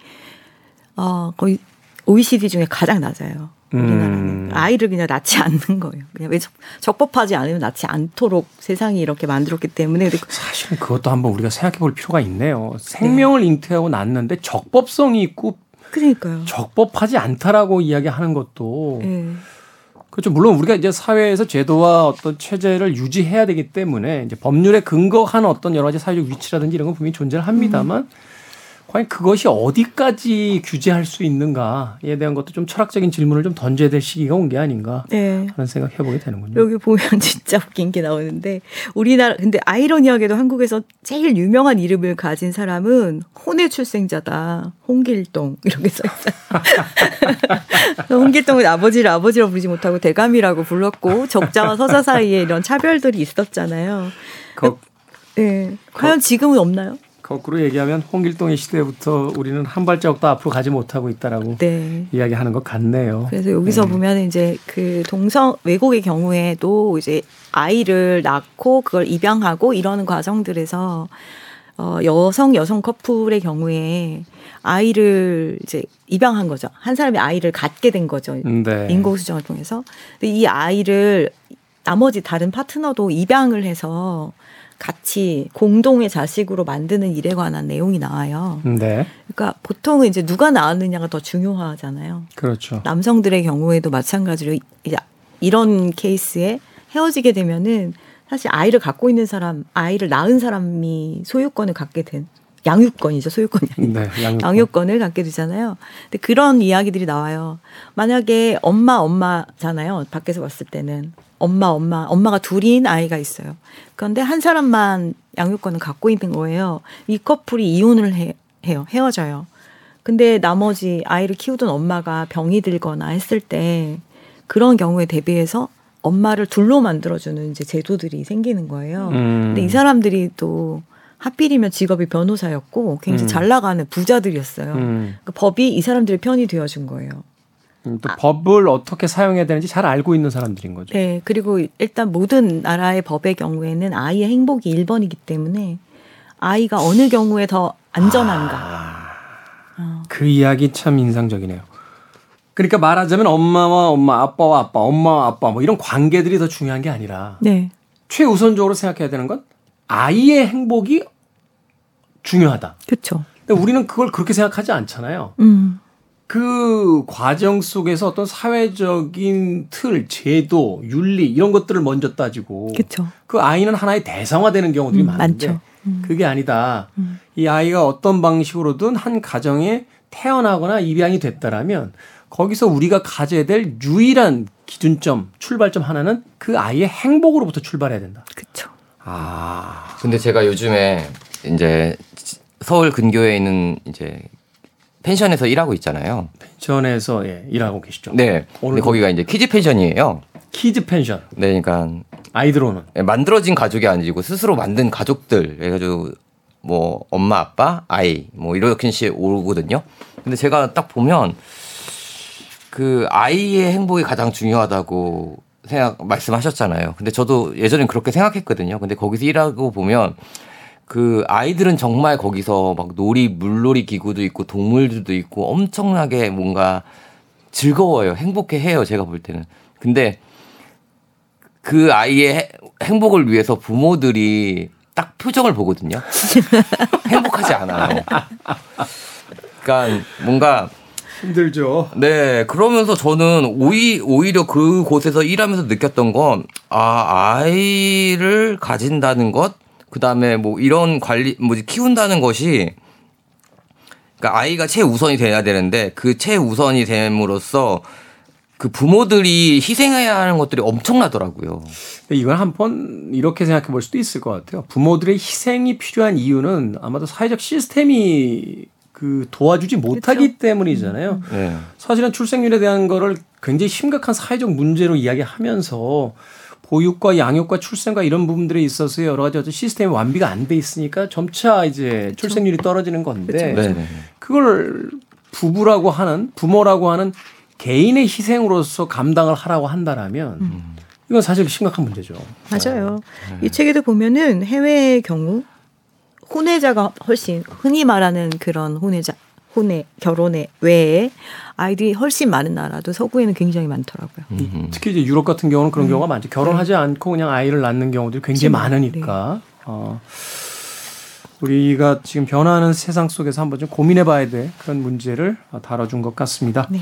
어, 거의 OECD 중에 가장 낮아요. 우리나라는 음. 아이를 그냥 낳지 않는 거예요. 그냥 왜 적 법하지 않으면 낳지 않도록 세상이 이렇게 만들었기 때문에 사실은 그것도 한번 우리가 생각해 볼 필요가 있네요. 생명을 네. 잉태하고 낳는데 적법성이 있고 그러니까요. 적법하지 않다라고 이야기하는 것도 네. 그렇죠. 물론 우리가 이제 사회에서 제도와 어떤 체제를 유지해야 되기 때문에 이제 법률에 근거한 어떤 여러 가지 사회적 위치라든지 이런 건 분명히 존재를 합니다만 음. 과연 그것이 어디까지 규제할 수 있는가에 대한 것도 좀 철학적인 질문을 좀 던져야 될 시기가 온 게 아닌가 네. 하는 생각 해보게 되는군요. 여기 보면 진짜 웃긴 게 나오는데 우리나라 근데 아이러니하게도 한국에서 제일 유명한 이름을 가진 사람은 혼외 출생자다. 홍길동 이렇게 써 있어요. 홍길동은 아버지를 아버지로 부르지 못하고 대감이라고 불렀고 적자와 서자 사이에 이런 차별들이 있었잖아요. 거, 네. 과연 지금은 없나요? 거꾸로 얘기하면 홍길동의 시대부터 우리는 한 발자국도 앞으로 가지 못하고 있다라고 네. 이야기하는 것 같네요. 그래서 여기서 네. 보면 이제 그 동성 외국의 경우에도 이제 아이를 낳고 그걸 입양하고 이러는 과정들에서 어 여성 여성 커플의 경우에 아이를 이제 입양한 거죠. 한 사람이 아이를 갖게 된 거죠. 네. 인공 수정을 통해서. 근데 이 아이를 나머지 다른 파트너도 입양을 해서 같이 공동의 자식으로 만드는 일에 관한 내용이 나와요. 네. 그러니까 보통은 이제 누가 낳았느냐가 더 중요하잖아요. 그렇죠. 남성들의 경우에도 마찬가지로 이런 케이스에 헤어지게 되면은 사실 아이를 갖고 있는 사람, 아이를 낳은 사람이 소유권을 갖게 된 양육권이죠. 소유권이 아니고 네, 양육권. 양육권 을 갖게 되잖아요. 근데 그런 이야기들이 나와요. 만약에 엄마 엄마잖아요. 밖에서 봤을 때는 엄마, 엄마, 엄마가 둘인 아이가 있어요. 그런데 한 사람만 양육권을 갖고 있는 거예요. 이 커플이 이혼을 해, 해요. 헤어져요. 근데 나머지 아이를 키우던 엄마가 병이 들거나 했을 때 그런 경우에 대비해서 엄마를 둘로 만들어주는 이제 제도들이 생기는 거예요. 음. 근데 이 사람들이 또 하필이면 직업이 변호사였고 굉장히 음. 잘 나가는 부자들이었어요. 음. 그러니까 법이 이 사람들의 편이 되어준 거예요. 음, 또 아. 법을 어떻게 사용해야 되는지 잘 알고 있는 사람들인 거죠. 네. 그리고 일단 모든 나라의 법의 경우에는 아이의 행복이 1번이기 때문에 아이가 어느 경우에 더 안전한가. 아, 어. 그 이야기 참 인상적이네요. 그러니까 말하자면 엄마와 엄마, 아빠와 아빠, 엄마와 아빠 뭐 이런 관계들이 더 중요한 게 아니라 네. 최우선적으로 생각해야 되는 건 아이의 행복이 중요하다. 그렇죠. 근데 우리는 그걸 그렇게 생각하지 않잖아요. 음. 그 과정 속에서 어떤 사회적인 틀, 제도, 윤리 이런 것들을 먼저 따지고 그쵸. 그 아이는 하나의 대상화되는 경우들이 음, 많은데 음. 그게 아니다. 음. 이 아이가 어떤 방식으로든 한 가정에 태어나거나 입양이 됐다라면 거기서 우리가 가져야 될 유일한 기준점, 출발점 하나는 그 아이의 행복으로부터 출발해야 된다. 그렇죠. 아. 근데 제가 요즘에 이제 서울 근교에 있는 이제 펜션에서 일하고 있잖아요. 펜션에서 예, 일하고 계시죠. 네. 근데 거기가 이제 kids 펜션이에요. kids 펜션. 네, 그러니까 아이들 오는. 만들어진 가족이 아니고 스스로 만든 가족들 해가지고 뭐 엄마 아빠 아이 뭐 이렇게씩 오거든요. 근데 제가 딱 보면 그 아이의 행복이 가장 중요하다고 생각 말씀하셨잖아요. 근데 저도 예전엔 그렇게 생각했거든요. 근데 거기서 일하고 보면 그 아이들은 정말 거기서 막 놀이 물놀이 기구도 있고 동물들도 있고 엄청나게 뭔가 즐거워요. 행복해 해요. 제가 볼 때는. 근데 그 아이의 행복을 위해서 부모들이 딱 표정을 보거든요. 행복하지 않아요. 그러니까 뭔가 힘들죠. 네 그러면서 저는 오히, 오히려 그곳에서 일하면서 느꼈던 건 아 아이를 가진다는 것 그다음에 뭐 이런 관리 뭐지 키운다는 것이 그러니까 아이가 최우선이 돼야 되는데 그 최우선이 됨으로써 그 부모들이 희생해야 하는 것들이 엄청나더라고요. 이건 한번 이렇게 생각해 볼 수도 있을 것 같아요. 부모들의 희생이 필요한 이유는 아마도 사회적 시스템이 그 도와주지 못하기 그렇죠. 때문이잖아요. 네. 사실은 출생률에 대한 거를 굉장히 심각한 사회적 문제로 이야기하면서 보육과 양육과 출생과 이런 부분들에 있어서 여러 가지 어떤 시스템이 완비가 안 돼 있으니까 점차 이제 출생률이 떨어지는 건데 그렇죠. 그걸 부부라고 하는 부모라고 하는 개인의 희생으로서 감당을 하라고 한다라면 음. 이건 사실 심각한 문제죠. 맞아요. 네. 이 책에도 보면은 해외의 경우 혼외자가 훨씬 흔히 말하는 그런 혼외자 혼외 결혼에 외에 아이들이 훨씬 많은 나라도 서구에는 굉장히 많더라고요. 음. 특히 이제 유럽 같은 경우는 그런 음. 경우가 많죠. 결혼하지 네. 않고 그냥 아이를 낳는 경우들이 굉장히 많으니까. 네. 어. 우리가 지금 변화하는 세상 속에서 한번 좀 고민해봐야 될 그런 문제를 다뤄준 것 같습니다. 네.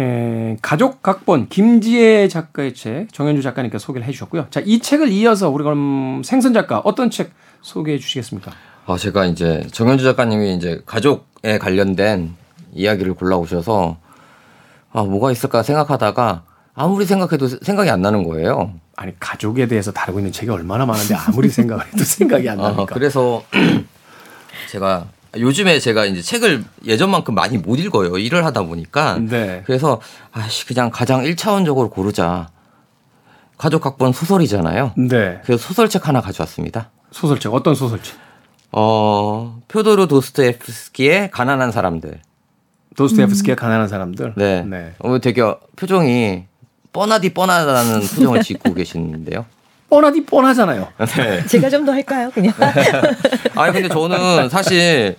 에, 가족 각본 김지혜 작가의 책 정현주 작가님께 소개를 해주셨고요. 자, 이 책을 이어서 우리 그럼 생선 작가 어떤 책 소개해 주시겠습니까? 아, 제가 이제 정현주 작가님이 이제 가족 에 관련된 이야기를 골라오셔서 아, 뭐가 있을까 생각하다가 아무리 생각해도 생각이 안 나는 거예요. 아니, 가족에 대해서 다루고 있는 책이 얼마나 많은데 아무리 생각을 해도 생각이 안 나니까. 아, 그래서 제가 요즘에 제가 이제 책을 예전만큼 많이 못 읽어요. 일을 하다 보니까. 네. 그래서 아씨 그냥 가장 1차원적으로 고르자. 가족 각본 소설이잖아요. 네. 그래서 소설책 하나 가져왔습니다. 소설책 어떤 소설책? 어, 표도르 도스토옙스키의 가난한 사람들. 도스토옙스키의 음. 가난한 사람들. 네. 네. 어, 되게 표정이 뻔하디 뻔하다는 표정을 짓고 계시는데요. 뻔하디 뻔하잖아요. 네. 제가 좀 더 할까요, 그냥? 아니 근데 저는 사실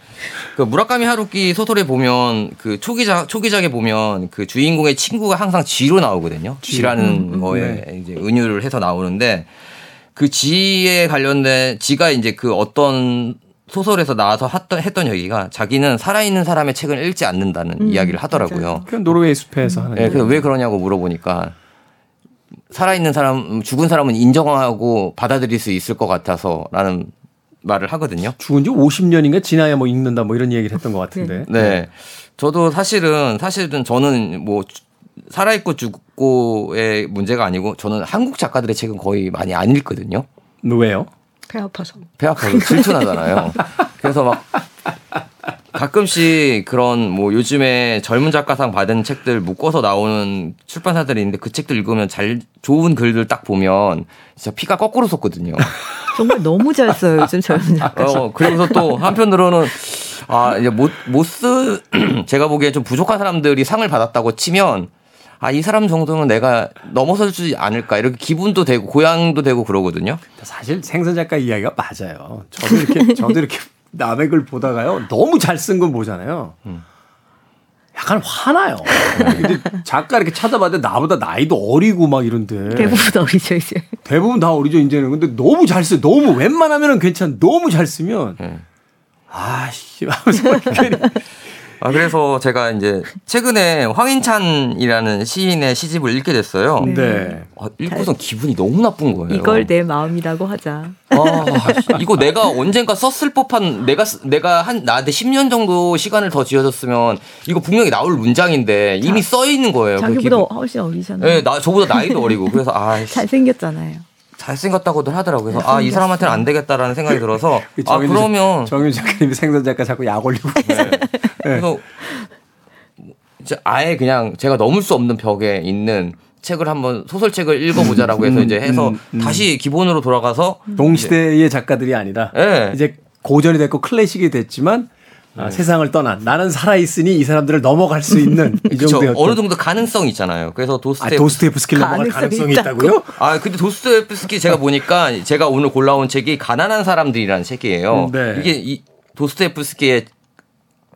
그 무라카미 하루키 소설에 보면 그 초기작 초기작에 보면 그 주인공의 친구가 항상 지로 나오거든요. 지라는 음, 음, 거에 네. 이제 은유를 해서 나오는데 그 지에 관련된 지가 이제 그 어떤 소설에서 나와서 했던, 했던 얘기가 자기는 살아있는 사람의 책을 읽지 않는다는 음, 이야기를 하더라고요. 그 노르웨이 숲에서 하는. 네, 그래서 왜 그러냐고 물어보니까 살아있는 사람, 죽은 사람은 인정하고 받아들일 수 있을 것 같아서라는 말을 하거든요. 죽은 지 50년인가 지나야 뭐 읽는다 뭐 이런 얘기를 했던 것 같은데. 네. 저도 사실은, 사실은 저는 뭐 살아있고 죽 고의 문제가 아니고 저는 한국 작가들의 책은 거의 많이 안 읽거든요. 왜요? 배 아파서. 배 아파서 질투나잖아요. 그래서 막 가끔씩 그런 뭐 요즘에 젊은 작가상 받은 책들 묶어서 나오는 출판사들이 있는데 그 책들 읽으면 잘 좋은 글들 딱 보면 진짜 피가 거꾸로 솟거든요. 정말 너무 잘 써요 요즘 젊은 작가. 어 그러면서 또 한편으로는 아 이제 못못쓰 제가 보기에 좀 부족한 사람들이 상을 받았다고 치면 아, 이 사람 정도는 내가 넘어서 주지 않을까. 이렇게 기분도 되고, 고향도 되고 그러거든요. 사실 생선 작가 이야기가 맞아요. 저도 이렇게, 저도 이렇게 남의 글 보다가요. 너무 잘 쓴 건 보잖아요. 음. 약간 화나요. 근데 작가 이렇게 찾아봐도 나보다 나이도 어리고 막 이런데. 대부분 어리죠, 이제. 대부분 다 어리죠, 이제는. 근데 너무 잘 써. 너무 웬만하면은 괜찮. 너무 잘 쓰면. 네. 아씨, 하면서 아, 그래서 제가 이제 최근에 황인찬이라는 시인의 시집을 읽게 됐어요. 네. 아, 읽고선 기분이 너무 나쁜 거예요. 이걸 내 마음이라고 하자. 아, 이거 내가 언젠가 썼을 법한 내가 쓰- 내가 한 나한테 10년 정도 시간을 더 지어줬으면 이거 분명히 나올 문장인데 이미 써 있는 거예요. 그 자기보다 기분. 훨씬 어리잖아요. 네, 나 저보다 나이도 어리고 그래서 아 씨, 잘생겼잖아요. 잘생겼다고들 하더라고요. 그래서 아 이 사람한테는 안 되겠다라는 생각이 들어서 그아 그러면 정윤 작가님이 생선 작가 자꾸 약 올리고 있어요. 그래서 이제 아예 그냥 제가 넘을 수 없는 벽에 있는 책을 한번 소설책을 읽어보자라고 해서 이제 해서 음, 음. 다시 기본으로 돌아가서 동시대의 작가들이 아니라 예. 이제 고전이 됐고 클래식이 됐지만 아, 네. 세상을 떠난 나는 살아 있으니 이 사람들을 넘어갈 수 있는 이. 정도의 어느 정도 가능성이 있잖아요. 그래서 아, 도스테 도스토옙스키를 넘어갈 가능성이 가능성이 있다고? 있다고요? 아 근데 도스토옙스키 제가 보니까 제가 오늘 골라온 책이 가난한 사람들이라는 책이에요. 음, 네. 이게 이 도스토옙스키의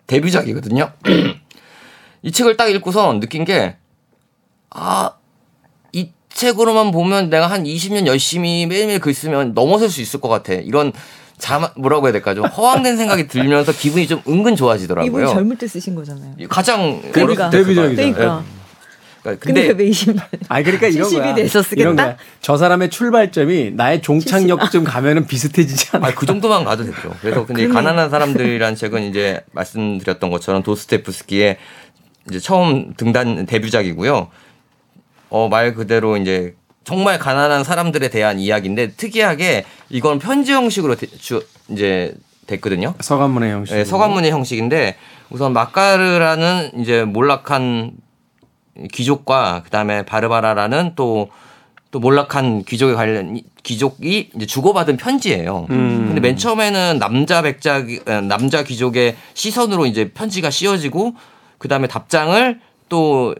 데뷔작이거든요. 이 책을 딱 읽고선 느낀 게 아, 이 책으로만 보면 내가 한 20년 열심히 매일매일 글 쓰면 넘어설 수 있을 것 같아. 이런 자 뭐라고 해야 될까 좀 허황된 생각이 들면서 기분이 좀 은근 좋아지더라고요. 이분이 젊을 때 쓰신 거잖아요. 가장 그러니까. 때 데뷔작이죠. 그러니까. 그러니까 근데 근데 왜 20년? 아니 그러니까 이런 70이 거야. 돼서 쓰겠다? 이런 거야. 저 사람의 출발점이 나의 종착역쯤 가면은 비슷해지지 않아. 아, 그 정도만 가도 되죠. 그래서 근데 이 가난한 사람들이라는 책은 이제 말씀드렸던 것처럼 도스테프스키의 이제 처음 등단 데뷔작이고요. 어, 말 그대로 이제 정말 가난한 사람들에 대한 이야기인데 특이하게 이건 편지 형식으로 되- 주, 이제 됐거든요. 서간문의 형식. 네, 서간문의 형식인데 우선 마카르라는 이제 몰락한 귀족과 그다음에 바르바라라는 또 또 몰락한 귀족에 관련 귀족이 이제 주고받은 편지예요. 음. 근데 맨 처음에는 남자 백작 어, 남자 귀족의 시선으로 이제 편지가 씌워지고 그다음에 답장을 또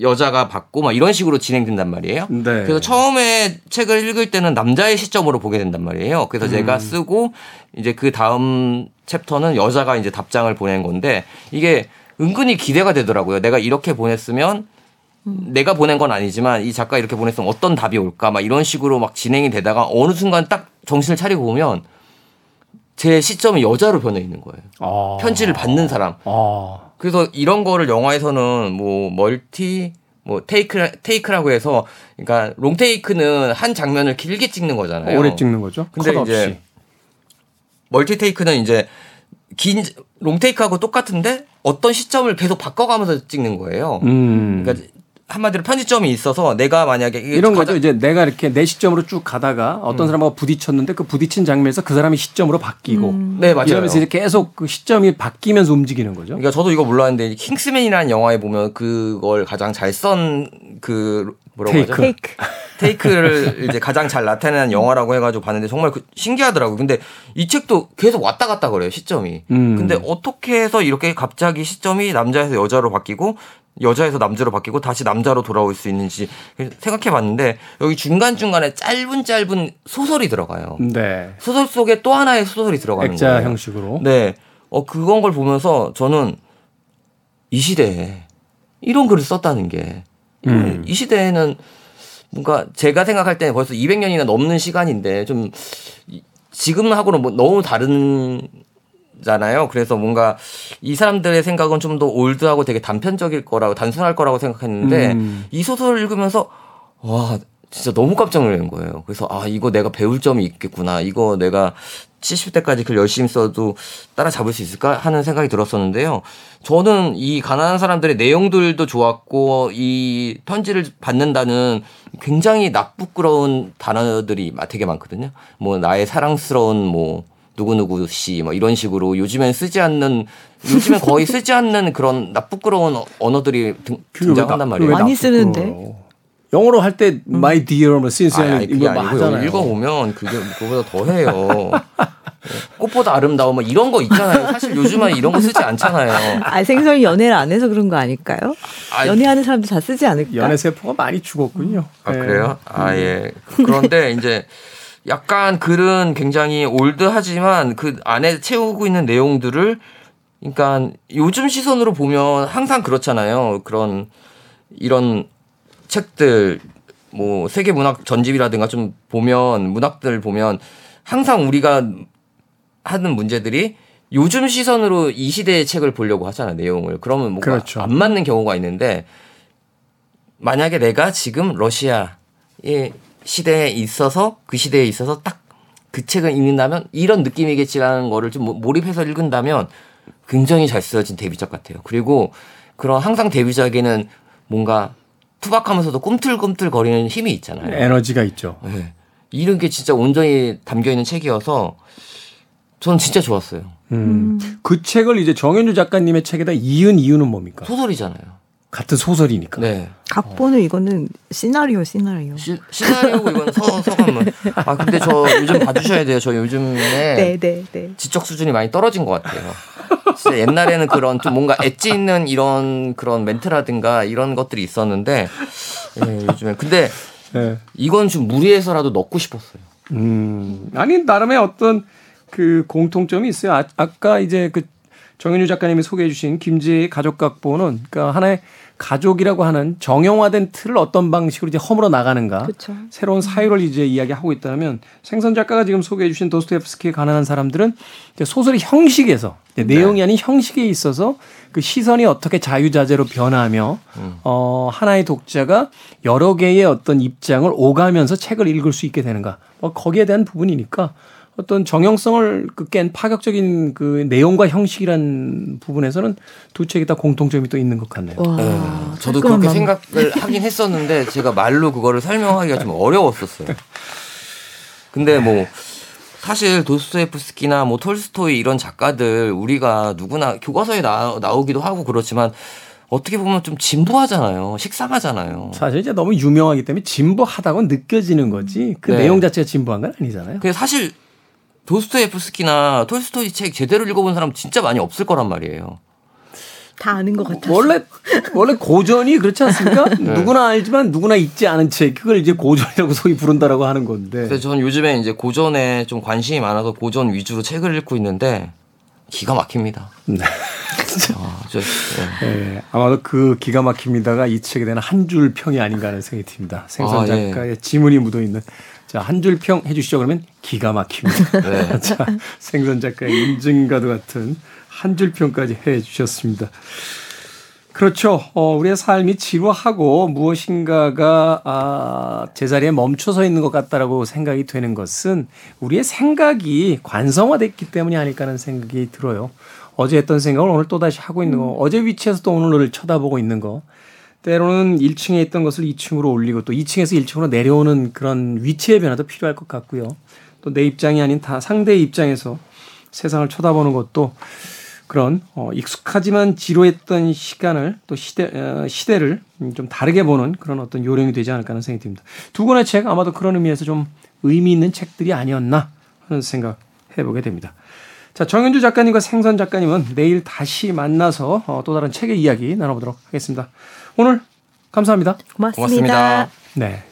여자가 받고 막 이런 식으로 진행된단 말이에요. 네. 그래서 처음에 책을 읽을 때는 남자의 시점으로 보게 된단 말이에요. 그래서 음. 제가 쓰고 이제 그 다음 chapter는 여자가 이제 답장을 보낸 건데 이게 은근히 기대가 되더라고요. 내가 이렇게 보냈으면 내가 보낸 건 아니지만 이 작가 이렇게 보냈으면 어떤 답이 올까 막 이런 식으로 막 진행이 되다가 어느 순간 딱 정신을 차리고 보면 제 시점이 여자로 변해 있는 거예요. 아. 편지를 받는 사람. 아. 그래서 이런 거를 영화에서는 뭐 multi 뭐 테이크 테이크라고 해서 그러니까 롱 테이크는 한 장면을 길게 찍는 거잖아요. 오래 찍는 거죠. 근데. 이제 multi take는 이제 긴 롱 테이크하고 똑같은데 어떤 시점을 계속 바꿔가면서 찍는 거예요. 음. 그러니까 한마디로 편집점이 있어서 내가 만약에 이런 거죠. 이제 내가 이렇게 내 시점으로 쭉 가다가 음. 어떤 사람하고 부딪혔는데 그 부딪힌 장면에서 그 사람이 시점으로 바뀌고 네 맞아요. 이러면서 이제 계속 그 시점이 바뀌면서 움직이는 거죠. 그러니까 저도 이거 몰랐는데 킹스맨이라는 영화에 보면 그걸 가장 잘 쓴 그 뭐라고 테이크. 하죠? 테이크. 테이크를 이제 가장 잘 나타내는 영화라고 해가지고 봤는데 정말 그 신기하더라고요. 근데 이 책도 계속 왔다 갔다 그래요 시점이. 음. 근데 어떻게 해서 이렇게 갑자기 시점이 남자에서 여자로 바뀌고 여자에서 남자로 바뀌고 다시 남자로 돌아올 수 있는지 생각해 봤는데 여기 중간 중간에 짧은 짧은 소설이 들어가요. 네. 소설 속에 또 하나의 소설이 들어가는 액자 거예요. 형식으로. 네. 어, 그건 걸 보면서 저는 이 시대에 이런 글을 썼다는 게, 음. 이 시대에는 뭔가 제가 생각할 때는 벌써 200년이나 넘는 시간인데 좀 이- 지금하고는 뭐 너무 다른 잖아요. 그래서 뭔가 이 사람들의 생각은 좀 더 올드하고 되게 단편적일 거라고 단순할 거라고 생각했는데 음. 이 소설을 읽으면서 와 진짜 너무 깜짝 놀란 거예요. 그래서 아 이거 내가 배울 점이 있겠구나. 이거 내가 70대까지 글 열심히 써도 따라잡을 수 있을까 하는 생각이 들었었는데요. 저는 이 가난한 사람들의 내용들도 좋았고 이 편지를 받는다는 굉장히 나쁘끄러운 단어들이 되게 많거든요. 뭐 나의 사랑스러운 뭐 누구누구 씨, 뭐 이런 식으로 요즘엔 쓰지 않는, 요즘엔 거의 쓰지 않는 그런 나쁘끄러운 어- 언어들이 등, 등장한단 나- 말이에요. 많이 쓰는데? 영어로 할 때 my dear 뭐 since 아니, 아니, 그게 이거 뭐 아니고요. 하잖아요. 읽어보면 그게 그거보다 더 해요. 꽃보다 아름다워, 뭐 이런 거 있잖아요. 사실 요즘은 이런 거 쓰지 않잖아요. 아, 생선이 연애를 안 해서 그런 거 아닐까요? 아, 연애하는 사람들 다 쓰지 않을까? 연애 세포가 많이 죽었군요. 아, 네. 그래요? 아, 예. 그런데 이제 약간 글은 굉장히 올드하지만 그 안에 채우고 있는 내용들을 그러니까 요즘 시선으로 보면 항상 그렇잖아요. 그런 이런 책들 뭐 세계 문학 전집이라든가 좀 보면 문학들 보면 항상 우리가 하는 문제들이 요즘 시선으로 이 시대의 책을 보려고 하잖아요, 내용을. 그러면 뭔가 그렇죠. 안 맞는 경우가 있는데 만약에 내가 지금 러시아의 시대에 있어서 그 시대에 있어서 딱 그 책을 읽는다면 이런 느낌이겠지라는 거를 좀 몰입해서 읽은다면 굉장히 잘 쓰여진 데뷔작 같아요. 그리고 그런 항상 데뷔작에는 뭔가 투박하면서도 꿈틀꿈틀 거리는 힘이 있잖아요. 에너지가 있죠. 네. 이런 게 진짜 온전히 담겨 있는 책이어서 저는 진짜 좋았어요. 음. 그 책을 이제 정현주 작가님의 책에다 이은 이유는 뭡니까? 소설이잖아요. 같은 소설이니까. 네. 각본은 이거는 시나리오 시나리오. 시, 시나리오고 이건 서, 서감은. 아, 근데 저 요즘 봐주셔야 돼요. 저 요즘에 네, 네, 네. 지적 수준이 많이 떨어진 것 같아요. 진짜 옛날에는 그런 좀 뭔가 엣지 있는 이런 그런 멘트라든가 이런 것들이 있었는데 예, 요즘에 근데 네. 이건 좀 무리해서라도 넣고 싶었어요. 음. 아니 나름의 어떤 그 공통점이 있어요. 아, 아까 이제 그 정현주 작가님이 소개해 주신 김지의 가족 각본은 그러니까 하나의 가족이라고 하는 정형화된 틀을 어떤 방식으로 이제 허물어 나가는가. 그쵸. 새로운 사유를 이제 이야기하고 있다면 생선 작가가 지금 소개해 주신 도스토옙스키의 가난한 사람들은 이제 소설의 형식에서 이제 내용이 아닌 형식에 있어서 그 시선이 어떻게 자유자재로 변하며 어 하나의 독자가 여러 개의 어떤 입장을 오가면서 책을 읽을 수 있게 되는가. 뭐 거기에 대한 부분이니까 어떤 정형성을 그 깬 파격적인 그 내용과 형식이란 부분에서는 두 책이 다 공통점이 또 있는 것 같네요. 와, 네, 저도. 그렇게 생각을 하긴 했었는데 제가 말로 그거를 설명하기가 좀 어려웠었어요. 근데 뭐 사실 도스토옙스키나 뭐 톨스토이 이런 작가들 우리가 누구나 교과서에 나, 나오기도 하고 그렇지만 어떻게 보면 좀 진부하잖아요. 식상하잖아요. 사실 이제 너무 유명하기 때문에 진부하다고 느껴지는 거지 그 네. 내용 자체가 진부한 건 아니잖아요. 근데 사실 도스토옙스키나 톨스토이 책 제대로 읽어본 사람 진짜 많이 없을 거란 말이에요. 다 아는 것 같아서. 원래 원래 고전이 그렇지 않습니까? 누구나 알지만 누구나 읽지 않은 책 그걸 이제 고전이라고 소위 부른다라고 하는 건데. 근데 전 요즘에 이제 고전에 좀 관심이 많아서 고전 위주로 책을 읽고 있는데 기가 막힙니다. 네. 아, 저, 예. 예, 아마도 그 기가 막힙니다가 이 책에 대한 한 줄 평이 아닌가 하는 생각이 듭니다. 생선 아, 예. 작가의 지문이 묻어 있는 자 한 줄 평 해주시죠 그러면 기가 막힙니다. 네. 자 생선 작가의 인증과도 같은 한 줄 평까지 해 주셨습니다. 그렇죠. 어, 우리의 삶이 지루하고 무엇인가가 아, 제자리에 멈춰서 있는 것 같다라고 생각이 되는 것은 우리의 생각이 관성화됐기 때문이 아닐까 하는 생각이 들어요. 어제 했던 생각을 오늘 또다시 하고 있는 거, 어제 위치에서 또 오늘을 쳐다보고 있는 거, 때로는 1층에 있던 것을 2층으로 올리고 또 2층에서 1층으로 내려오는 그런 위치의 변화도 필요할 것 같고요. 또 내 입장이 아닌 다 상대의 입장에서 세상을 쳐다보는 것도 그런 어, 익숙하지만 지루했던 시간을 또 시대 어, 시대를 음, 좀 다르게 보는 그런 어떤 요령이 되지 않을까 하는 생각이 듭니다. 두 권의 책 아마도 그런 의미에서 좀 의미 있는 책들이 아니었나 하는 생각 해보게 됩니다. 자 정현주 작가님과 생선 작가님은 내일 다시 만나서 어, 또 다른 책의 이야기 나눠보도록 하겠습니다. 오늘 감사합니다. 고맙습니다. 고맙습니다. 네.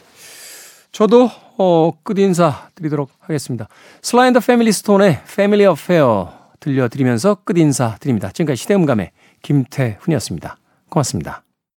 저도 어, 끝 인사 드리도록 하겠습니다. Sly and the Family Stone의 Family Affair 들려드리면서 끝 인사 드립니다. 지금까지 시대음감의 김태훈이었습니다. 고맙습니다.